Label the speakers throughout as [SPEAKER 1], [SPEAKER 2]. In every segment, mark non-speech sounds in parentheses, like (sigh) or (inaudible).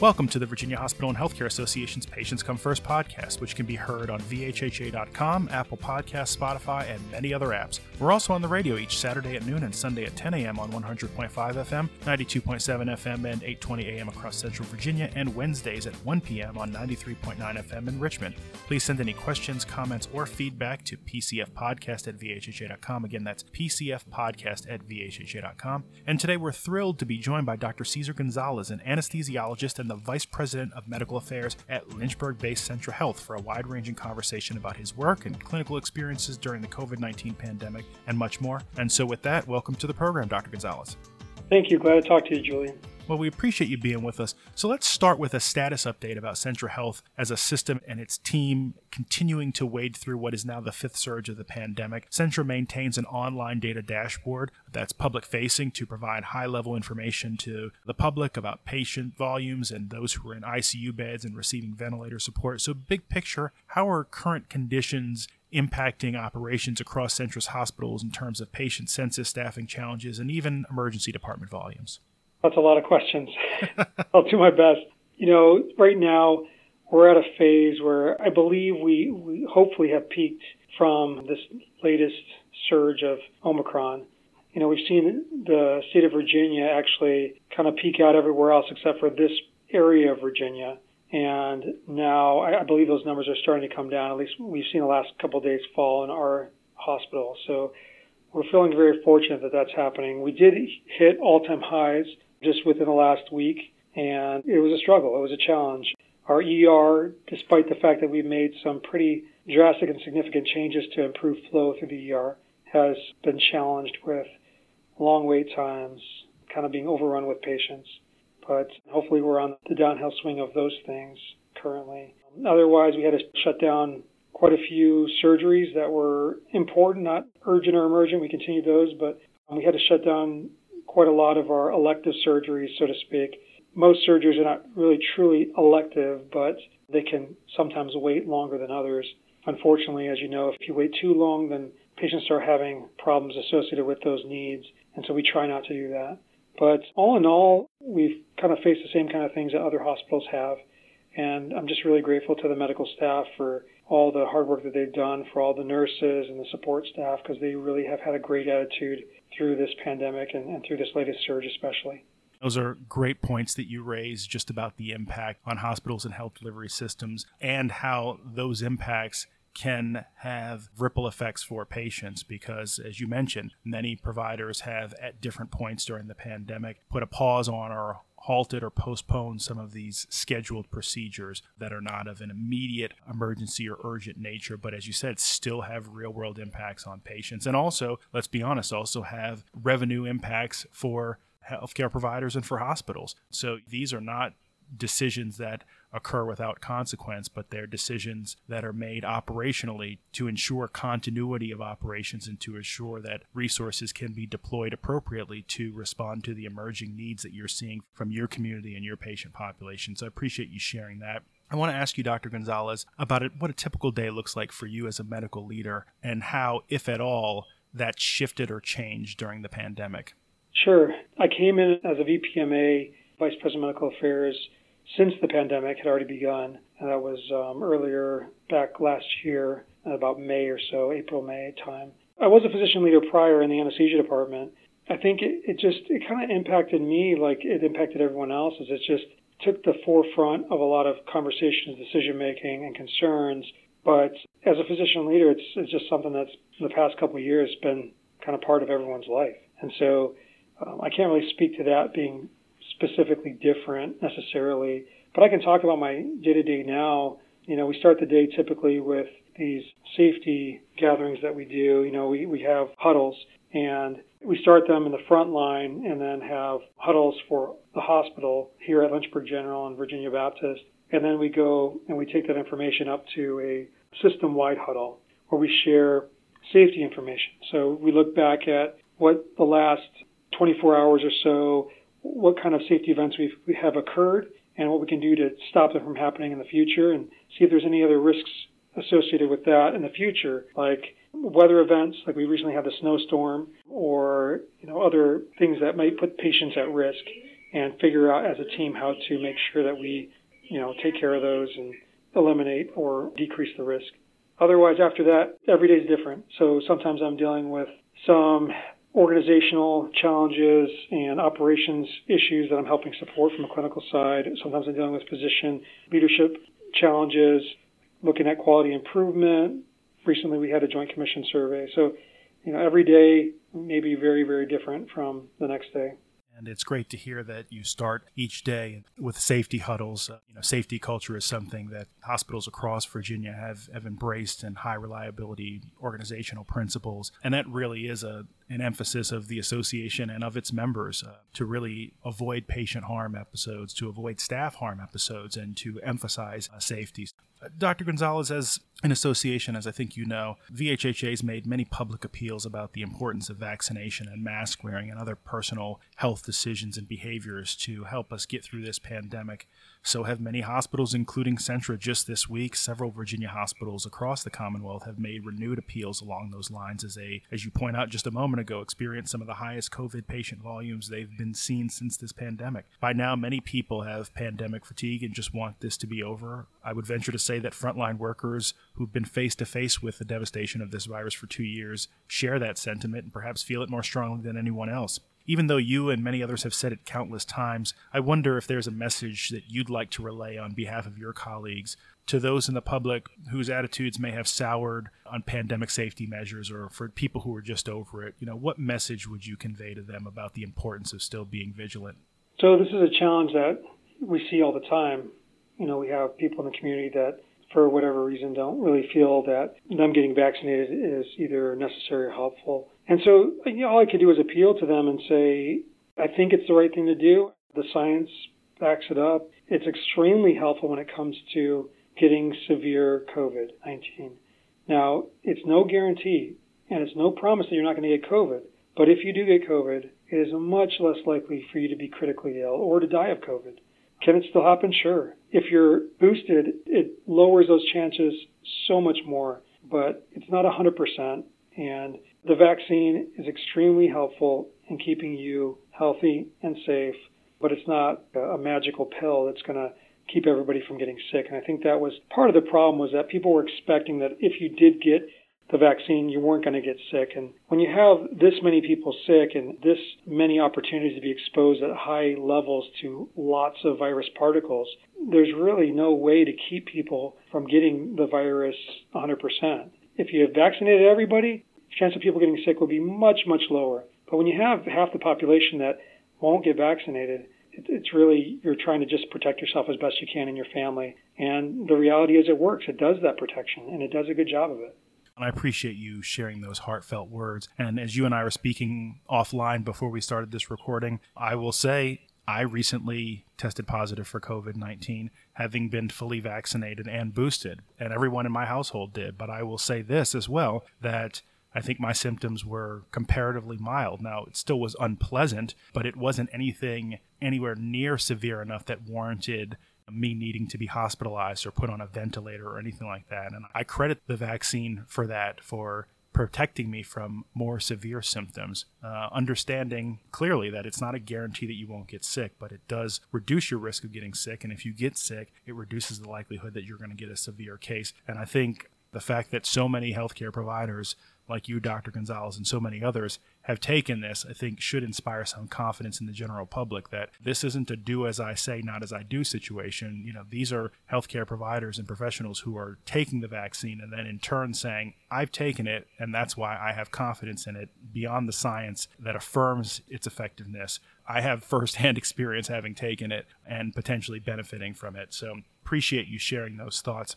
[SPEAKER 1] Welcome to the Virginia Hospital and Healthcare Association's Patients Come First podcast, which can be heard on VHHA.com, Apple Podcasts, Spotify, and many other apps. We're also on the radio each Saturday at noon and Sunday at 10 a.m. on 100.5 FM, 92.7 FM, and 820 a.m. across Central Virginia, and Wednesdays at 1 p.m. on 93.9 FM in Richmond. Please send any questions, comments, or feedback to PCFpodcast at VHHA.com. Again, that's PCFpodcast at VHHA.com. And today we're thrilled to be joined by Dr. Cesar Gonzalez, an anesthesiologist and the Vice President of Medical Affairs at Lynchburg based Centra Health for a wide ranging conversation about his work and clinical experiences during the COVID 19 pandemic and much more. And so, with that, welcome to the program, Dr. Gonzalez.
[SPEAKER 2] Thank you. Glad to talk to you, Julian.
[SPEAKER 1] Well, we appreciate you being with us. So let's start with a status update about Centra Health as a system and its team continuing to wade through what is now the fifth surge of the pandemic. Centra maintains an online data dashboard that's public facing to provide high level information to the public about patient volumes and those who are in ICU beds and receiving ventilator support. So, big picture, how are current conditions impacting operations across Centra's hospitals in terms of patient census, staffing challenges, and even emergency department volumes?
[SPEAKER 2] That's a lot of questions. (laughs) I'll do my best. You know, right now we're at a phase where I believe we, we hopefully have peaked from this latest surge of Omicron. You know, we've seen the state of Virginia actually kind of peak out everywhere else except for this area of Virginia. And now I, I believe those numbers are starting to come down. At least we've seen the last couple of days fall in our hospital. So we're feeling very fortunate that that's happening. We did hit all time highs just within the last week, and it was a struggle. It was a challenge. Our ER, despite the fact that we've made some pretty drastic and significant changes to improve flow through the ER, has been challenged with long wait times, kind of being overrun with patients. But hopefully, we're on the downhill swing of those things currently. Otherwise, we had to shut down quite a few surgeries that were important, not urgent or emergent. We continued those, but we had to shut down quite a lot of our elective surgeries, so to speak. Most surgeries are not really truly elective, but they can sometimes wait longer than others. Unfortunately, as you know, if you wait too long, then patients start having problems associated with those needs, and so we try not to do that. But all in all, we've kind of faced the same kind of things that other hospitals have, and I'm just really grateful to the medical staff for all the hard work that they've done, for all the nurses and the support staff, because they really have had a great attitude through this pandemic and, and through this latest surge, especially.
[SPEAKER 1] Those are great points that you raise just about the impact on hospitals and health delivery systems and how those impacts can have ripple effects for patients because, as you mentioned, many providers have at different points during the pandemic put a pause on or halted or postponed some of these scheduled procedures that are not of an immediate emergency or urgent nature, but as you said, still have real world impacts on patients. And also, let's be honest, also have revenue impacts for healthcare providers and for hospitals. So these are not decisions that occur without consequence, but they're decisions that are made operationally to ensure continuity of operations and to assure that resources can be deployed appropriately to respond to the emerging needs that you're seeing from your community and your patient population. So I appreciate you sharing that. I want to ask you, Dr. Gonzalez, about what a typical day looks like for you as a medical leader and how, if at all, that shifted or changed during the pandemic.
[SPEAKER 2] Sure. I came in as a VPMA, Vice President of Medical Affairs, since the pandemic had already begun. And that was um, earlier back last year, about May or so, April, May time. I was a physician leader prior in the anesthesia department. I think it, it just, it kind of impacted me like it impacted everyone else, as it just took the forefront of a lot of conversations, decision making, and concerns. But as a physician leader, it's, it's just something that's in the past couple of years been kind of part of everyone's life. And so um, I can't really speak to that being specifically different necessarily, but I can talk about my day to day now. You know, we start the day typically with these safety gatherings that we do. You know, we, we have huddles and we start them in the front line and then have huddles for the hospital here at Lynchburg General and Virginia Baptist. And then we go and we take that information up to a system wide huddle where we share safety information. So we look back at what the last 24 hours or so what kind of safety events we've, we have occurred and what we can do to stop them from happening in the future and see if there's any other risks associated with that in the future, like weather events, like we recently had the snowstorm, or you know other things that might put patients at risk and figure out as a team how to make sure that we, you know, take care of those and eliminate or decrease the risk. Otherwise, after that, every day is different. So sometimes I'm dealing with some organizational challenges and operations issues that I'm helping support from a clinical side. Sometimes I'm dealing with physician leadership challenges, looking at quality improvement. Recently, we had a joint commission survey. So, you know, every day may be very, very different from the next day.
[SPEAKER 1] And it's great to hear that you start each day with safety huddles. Uh, you know, safety culture is something that hospitals across Virginia have, have embraced and high reliability organizational principles. And that really is a, an emphasis of the association and of its members uh, to really avoid patient harm episodes, to avoid staff harm episodes, and to emphasize uh, safety. Dr. Gonzalez, as an association, as I think you know, VHHA has made many public appeals about the importance of vaccination and mask wearing and other personal health decisions and behaviors to help us get through this pandemic. So have many hospitals, including Centra just this week. Several Virginia hospitals across the Commonwealth have made renewed appeals along those lines as they, as you point out just a moment ago, experience some of the highest COVID patient volumes they've been seen since this pandemic. By now, many people have pandemic fatigue and just want this to be over. I would venture to say that frontline workers who've been face to face with the devastation of this virus for two years share that sentiment and perhaps feel it more strongly than anyone else even though you and many others have said it countless times, I wonder if there's a message that you'd like to relay on behalf of your colleagues to those in the public whose attitudes may have soured on pandemic safety measures or for people who are just over it. You know, what message would you convey to them about the importance of still being vigilant?
[SPEAKER 2] So this is a challenge that we see all the time. You know, we have people in the community that for whatever reason don't really feel that them getting vaccinated is either necessary or helpful. And so you know, all I could do is appeal to them and say, I think it's the right thing to do. The science backs it up. It's extremely helpful when it comes to getting severe COVID 19. Now, it's no guarantee and it's no promise that you're not going to get COVID. But if you do get COVID, it is much less likely for you to be critically ill or to die of COVID. Can it still happen? Sure. If you're boosted, it lowers those chances so much more, but it's not 100%. And the vaccine is extremely helpful in keeping you healthy and safe, but it's not a magical pill that's going to keep everybody from getting sick. And I think that was part of the problem was that people were expecting that if you did get the vaccine, you weren't going to get sick. And when you have this many people sick and this many opportunities to be exposed at high levels to lots of virus particles, there's really no way to keep people from getting the virus 100%. If you have vaccinated everybody, chance of people getting sick would be much, much lower. But when you have half the population that won't get vaccinated, it's really you're trying to just protect yourself as best you can and your family. And the reality is, it works. It does that protection, and it does a good job of it.
[SPEAKER 1] And I appreciate you sharing those heartfelt words. And as you and I were speaking offline before we started this recording, I will say I recently tested positive for COVID 19, having been fully vaccinated and boosted. And everyone in my household did. But I will say this as well that I think my symptoms were comparatively mild. Now, it still was unpleasant, but it wasn't anything anywhere near severe enough that warranted me needing to be hospitalized or put on a ventilator or anything like that. And I credit the vaccine for that, for protecting me from more severe symptoms, uh, understanding clearly that it's not a guarantee that you won't get sick, but it does reduce your risk of getting sick. And if you get sick, it reduces the likelihood that you're going to get a severe case. And I think the fact that so many healthcare providers like you, Dr. Gonzalez, and so many others have taken this, I think should inspire some confidence in the general public that this isn't a do as I say, not as I do situation. You know, these are healthcare providers and professionals who are taking the vaccine and then in turn saying, I've taken it and that's why I have confidence in it beyond the science that affirms its effectiveness. I have firsthand (laughs) experience having taken it and potentially benefiting from it. So appreciate you sharing those thoughts.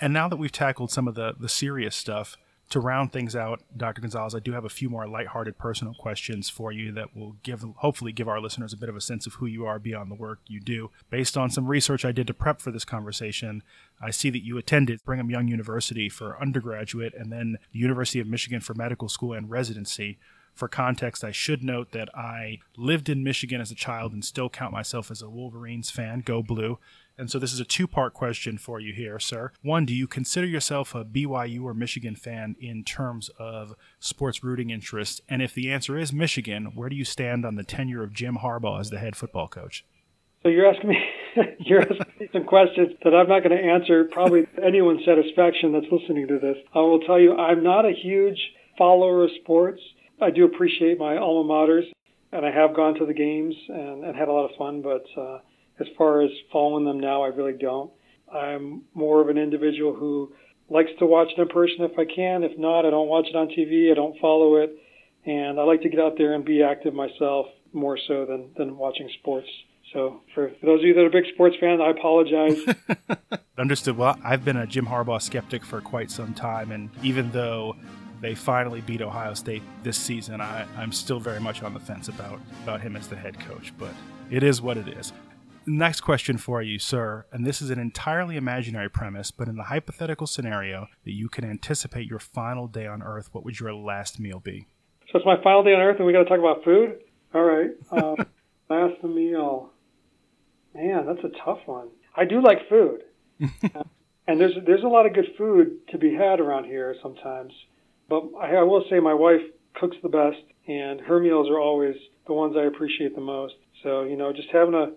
[SPEAKER 1] And now that we've tackled some of the, the serious stuff, to round things out, Dr. Gonzalez, I do have a few more lighthearted personal questions for you that will give, hopefully, give our listeners a bit of a sense of who you are beyond the work you do. Based on some research I did to prep for this conversation, I see that you attended Brigham Young University for undergraduate and then the University of Michigan for medical school and residency. For context, I should note that I lived in Michigan as a child and still count myself as a Wolverines fan. Go Blue! And so this is a two part question for you here, sir. One, do you consider yourself a BYU or Michigan fan in terms of sports rooting interest? And if the answer is Michigan, where do you stand on the tenure of Jim Harbaugh as the head football coach?
[SPEAKER 2] So you're asking me (laughs) you're asking me some questions that I'm not going to answer probably anyone's satisfaction that's listening to this. I will tell you I'm not a huge follower of sports. I do appreciate my alma maters and I have gone to the games and, and had a lot of fun, but uh, as far as following them now, I really don't. I'm more of an individual who likes to watch it in person if I can. If not, I don't watch it on TV. I don't follow it, and I like to get out there and be active myself more so than than watching sports. So for, for those of you that are big sports fans, I apologize. (laughs)
[SPEAKER 1] Understood. Well, I've been a Jim Harbaugh skeptic for quite some time, and even though they finally beat Ohio State this season, I, I'm still very much on the fence about about him as the head coach. But it is what it is. Next question for you, sir, and this is an entirely imaginary premise, but in the hypothetical scenario that you can anticipate your final day on Earth, what would your last meal be?
[SPEAKER 2] So it's my final day on Earth, and we got to talk about food. All right, um, (laughs) last meal. Man, that's a tough one. I do like food, (laughs) and there's there's a lot of good food to be had around here sometimes. But I, I will say my wife cooks the best, and her meals are always the ones I appreciate the most. So you know, just having a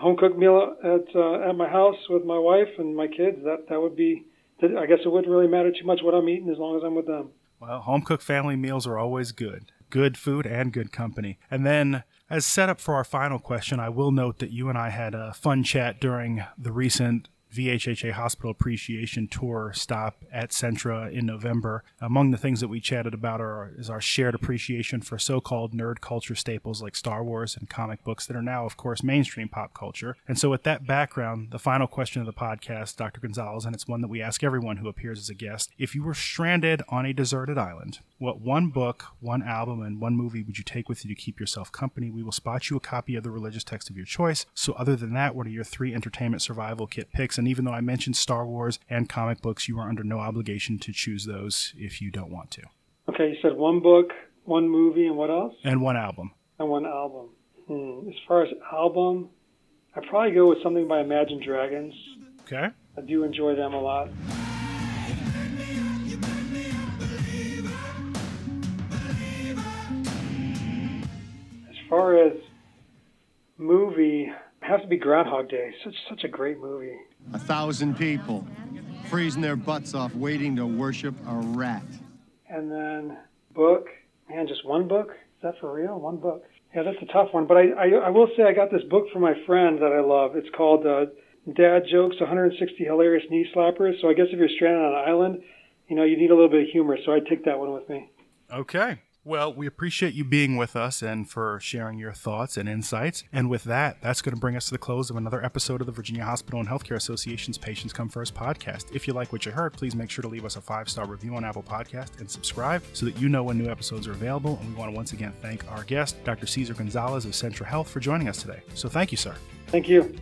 [SPEAKER 2] home cooked meal at uh, at my house with my wife and my kids. That that would be. I guess it wouldn't really matter too much what I'm eating as long as I'm with them.
[SPEAKER 1] Well, home cooked family meals are always good. Good food and good company. And then, as set up for our final question, I will note that you and I had a fun chat during the recent VHHA Hospital Appreciation Tour stop at Centra in November. Among the things that we chatted about are, is our shared appreciation for so called nerd culture staples like Star Wars and comic books that are now, of course, mainstream pop culture. And so, with that background, the final question of the podcast, Dr. Gonzalez, and it's one that we ask everyone who appears as a guest if you were stranded on a deserted island, what one book, one album, and one movie would you take with you to keep yourself company? We will spot you a copy of the religious text of your choice. So, other than that, what are your three entertainment survival kit picks? And even though I mentioned Star Wars and comic books, you are under no obligation to choose those if you don't want to.
[SPEAKER 2] Okay, you said one book, one movie, and what else?
[SPEAKER 1] And one album.
[SPEAKER 2] And one album. Hmm. As far as album, I'd probably go with something by Imagine Dragons.
[SPEAKER 1] Okay.
[SPEAKER 2] I do enjoy them a lot. As far as movie, has to be Groundhog Day. Such such a great movie.
[SPEAKER 3] A thousand people freezing their butts off waiting to worship a rat.
[SPEAKER 2] And then book, man, just one book? Is that for real? One book? Yeah, that's a tough one. But I, I, I will say I got this book from my friend that I love. It's called uh, Dad Jokes 160 Hilarious Knee Slappers. So I guess if you're stranded on an island, you know, you need a little bit of humor. So I'd take that one with me.
[SPEAKER 1] Okay. Well, we appreciate you being with us and for sharing your thoughts and insights. And with that, that's going to bring us to the close of another episode of the Virginia Hospital and Healthcare Association's Patients Come First podcast. If you like what you heard, please make sure to leave us a five star review on Apple Podcast and subscribe so that you know when new episodes are available. And we want to once again thank our guest, Dr. Cesar Gonzalez of Centra Health, for joining us today. So thank you, sir.
[SPEAKER 2] Thank you.